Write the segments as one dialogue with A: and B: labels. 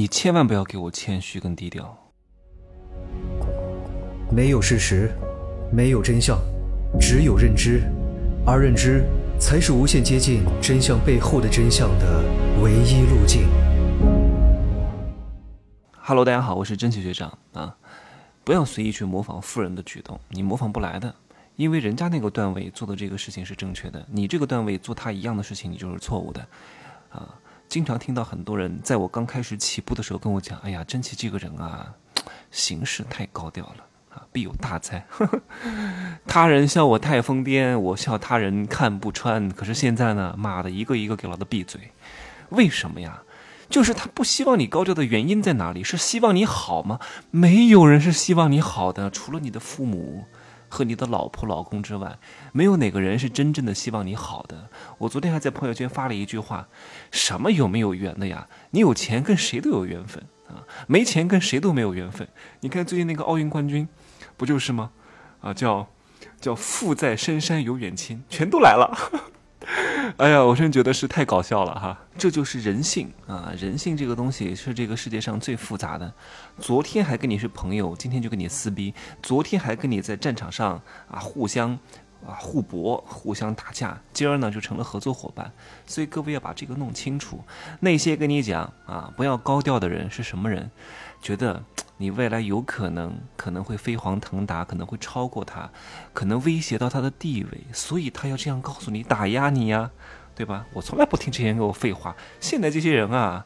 A: 你千万不要给我谦虚跟低调。
B: 没有事实，没有真相，只有认知，而认知才是无限接近真相背后的真相的唯一路径。
A: Hello，大家好，我是真奇学长啊！不要随意去模仿富人的举动，你模仿不来的，因为人家那个段位做的这个事情是正确的，你这个段位做他一样的事情，你就是错误的啊！经常听到很多人在我刚开始起步的时候跟我讲：“哎呀，真奇这个人啊，行事太高调了啊，必有大灾。他人笑我太疯癫，我笑他人看不穿。可是现在呢，妈的，一个一个给老子闭嘴！为什么呀？就是他不希望你高调的原因在哪里？是希望你好吗？没有人是希望你好的，除了你的父母。”和你的老婆、老公之外，没有哪个人是真正的希望你好的。我昨天还在朋友圈发了一句话：什么有没有缘的呀？你有钱跟谁都有缘分啊，没钱跟谁都没有缘分。你看最近那个奥运冠军，不就是吗？啊，叫叫富在深山有远亲，全都来了。哎呀，我真觉得是太搞笑了哈！这就是人性啊，人性这个东西是这个世界上最复杂的。昨天还跟你是朋友，今天就跟你撕逼；昨天还跟你在战场上啊互相啊互搏、互相打架，今儿呢就成了合作伙伴。所以各位要把这个弄清楚。那些跟你讲啊不要高调的人是什么人？觉得。你未来有可能可能会飞黄腾达，可能会超过他，可能威胁到他的地位，所以他要这样告诉你，打压你呀，对吧？我从来不听这些人给我废话。现在这些人啊，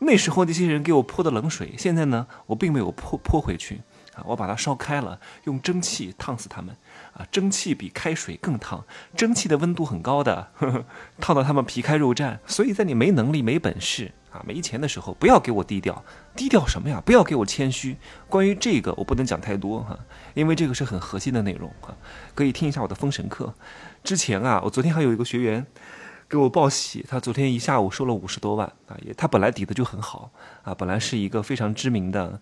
A: 那时候那些人给我泼的冷水，现在呢，我并没有泼泼回去啊，我把它烧开了，用蒸汽烫死他们啊，蒸汽比开水更烫，蒸汽的温度很高的，呵 呵烫到他们皮开肉绽。所以在你没能力、没本事。啊，没钱的时候不要给我低调，低调什么呀？不要给我谦虚。关于这个，我不能讲太多哈，因为这个是很核心的内容哈。可以听一下我的封神课。之前啊，我昨天还有一个学员给我报喜，他昨天一下午收了五十多万啊，也他本来底子就很好啊，本来是一个非常知名的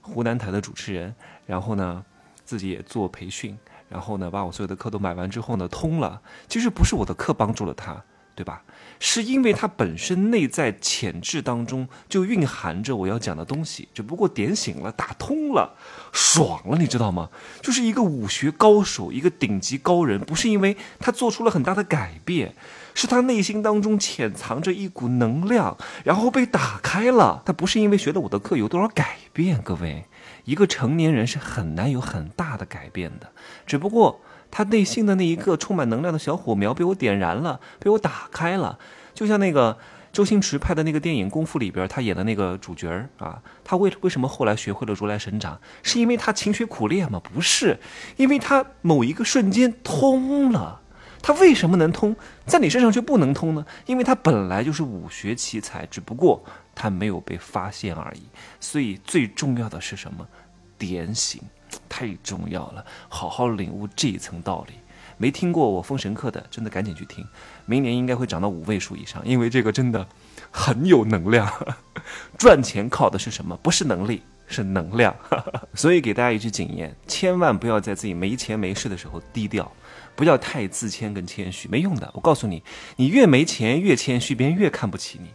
A: 湖南台的主持人，然后呢自己也做培训，然后呢把我所有的课都买完之后呢通了。其实不是我的课帮助了他。对吧？是因为它本身内在潜质当中就蕴含着我要讲的东西，只不过点醒了、打通了、爽了，你知道吗？就是一个武学高手，一个顶级高人，不是因为他做出了很大的改变，是他内心当中潜藏着一股能量，然后被打开了。他不是因为学了我的课有多少改变，各位，一个成年人是很难有很大的改变的，只不过。他内心的那一个充满能量的小火苗被我点燃了，被我打开了，就像那个周星驰拍的那个电影《功夫》里边，他演的那个主角啊，他为为什么后来学会了如来神掌？是因为他勤学苦练吗？不是，因为他某一个瞬间通了。他为什么能通，在你身上却不能通呢？因为他本来就是武学奇才，只不过他没有被发现而已。所以最重要的是什么？点醒。太重要了，好好领悟这一层道理。没听过我封神课的，真的赶紧去听。明年应该会涨到五位数以上，因为这个真的很有能量。赚钱靠的是什么？不是能力，是能量。所以给大家一句警言：千万不要在自己没钱没势的时候低调，不要太自谦跟谦虚，没用的。我告诉你，你越没钱越谦虚，别人越看不起你。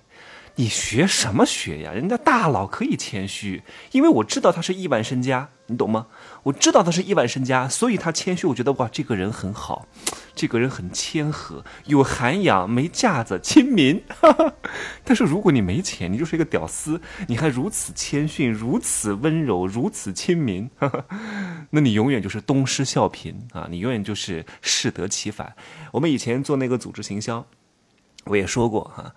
A: 你学什么学呀？人家大佬可以谦虚，因为我知道他是亿万身家，你懂吗？我知道他是亿万身家，所以他谦虚。我觉得哇，这个人很好，这个人很谦和，有涵养，没架子，亲民。但是如果你没钱，你就是一个屌丝，你还如此谦逊，如此温柔，如此亲民，那你永远就是东施效颦啊！你永远就是适得其反。我们以前做那个组织行销，我也说过哈。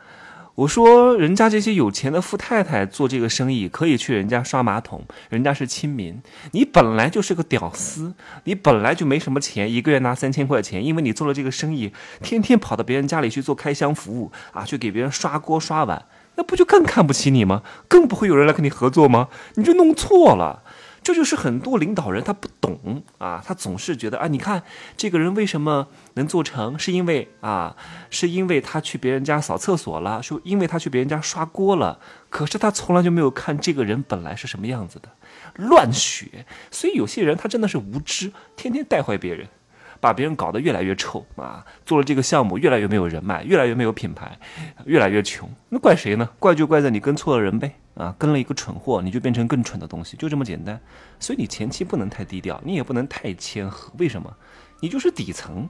A: 我说，人家这些有钱的富太太做这个生意，可以去人家刷马桶，人家是亲民。你本来就是个屌丝，你本来就没什么钱，一个月拿三千块钱，因为你做了这个生意，天天跑到别人家里去做开箱服务啊，去给别人刷锅刷碗，那不就更看不起你吗？更不会有人来跟你合作吗？你就弄错了。这就是很多领导人他不懂啊，他总是觉得啊，你看这个人为什么能做成，是因为啊，是因为他去别人家扫厕所了，说因为他去别人家刷锅了。可是他从来就没有看这个人本来是什么样子的，乱学。所以有些人他真的是无知，天天带坏别人。把别人搞得越来越臭啊，做了这个项目越来越没有人脉，越来越没有品牌，越来越穷，那怪谁呢？怪就怪在你跟错了人呗啊，跟了一个蠢货，你就变成更蠢的东西，就这么简单。所以你前期不能太低调，你也不能太谦和，为什么？你就是底层，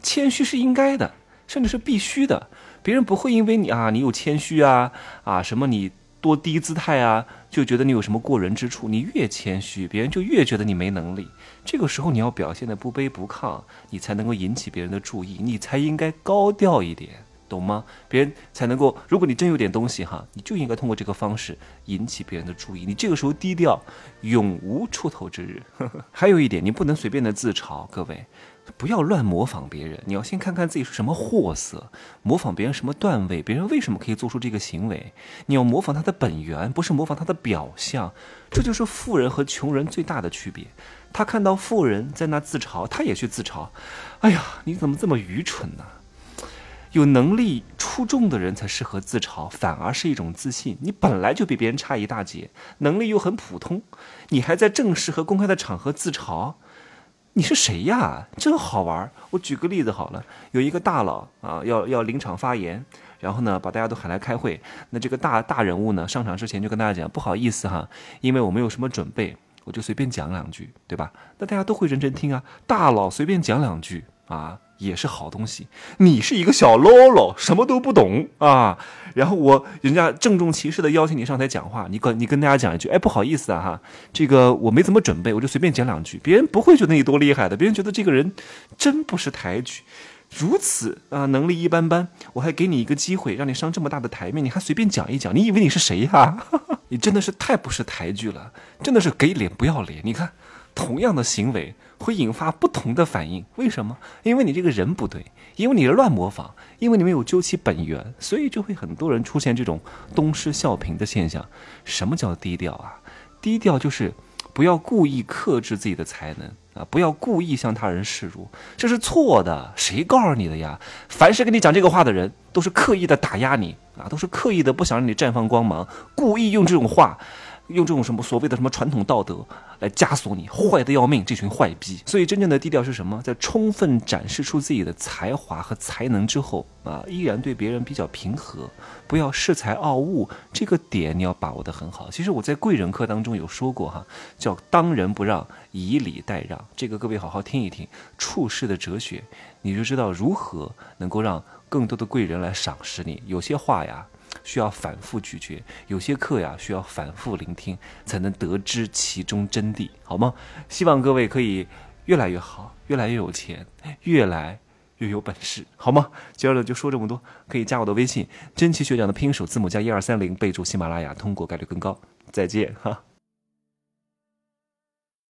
A: 谦虚是应该的，甚至是必须的。别人不会因为你啊，你有谦虚啊啊什么你。多低姿态啊，就觉得你有什么过人之处。你越谦虚，别人就越觉得你没能力。这个时候你要表现的不卑不亢，你才能够引起别人的注意，你才应该高调一点，懂吗？别人才能够，如果你真有点东西哈，你就应该通过这个方式引起别人的注意。你这个时候低调，永无出头之日。还有一点，你不能随便的自嘲，各位。不要乱模仿别人，你要先看看自己是什么货色，模仿别人什么段位，别人为什么可以做出这个行为？你要模仿他的本源，不是模仿他的表象。这就是富人和穷人最大的区别。他看到富人在那自嘲，他也去自嘲。哎呀，你怎么这么愚蠢呢？有能力出众的人才适合自嘲，反而是一种自信。你本来就比别人差一大截，能力又很普通，你还在正式和公开的场合自嘲。你是谁呀？真好玩！我举个例子好了，有一个大佬啊，要要临场发言，然后呢，把大家都喊来开会。那这个大大人物呢，上场之前就跟大家讲，不好意思哈，因为我没有什么准备，我就随便讲两句，对吧？那大家都会认真听啊。大佬随便讲两句啊。也是好东西。你是一个小喽啰，什么都不懂啊。然后我人家郑重其事的邀请你上台讲话，你跟你跟大家讲一句，哎，不好意思啊哈，这个我没怎么准备，我就随便讲两句。别人不会觉得你多厉害的，别人觉得这个人真不识抬举。如此啊，能力一般般，我还给你一个机会，让你上这么大的台面，你还随便讲一讲，你以为你是谁呀？你真的是太不识抬举了，真的是给脸不要脸。你看。同样的行为会引发不同的反应，为什么？因为你这个人不对，因为你是乱模仿，因为你没有究其本源，所以就会很多人出现这种东施效颦的现象。什么叫低调啊？低调就是不要故意克制自己的才能啊，不要故意向他人示弱，这是错的。谁告诉你的呀？凡是跟你讲这个话的人，都是刻意的打压你啊，都是刻意的不想让你绽放光芒，故意用这种话。用这种什么所谓的什么传统道德来枷锁你，坏的要命，这群坏逼。所以真正的低调是什么？在充分展示出自己的才华和才能之后啊，依然对别人比较平和，不要恃才傲物。这个点你要把握得很好。其实我在贵人课当中有说过哈，叫当仁不让，以礼待让。这个各位好好听一听，处世的哲学，你就知道如何能够让更多的贵人来赏识你。有些话呀。需要反复咀嚼，有些课呀需要反复聆听，才能得知其中真谛，好吗？希望各位可以越来越好，越来越有钱，越来越有本事，好吗？今儿呢就说这么多，可以加我的微信，真奇学长的拼音首字母加一二三零，备注喜马拉雅，通过概率更高。再见哈。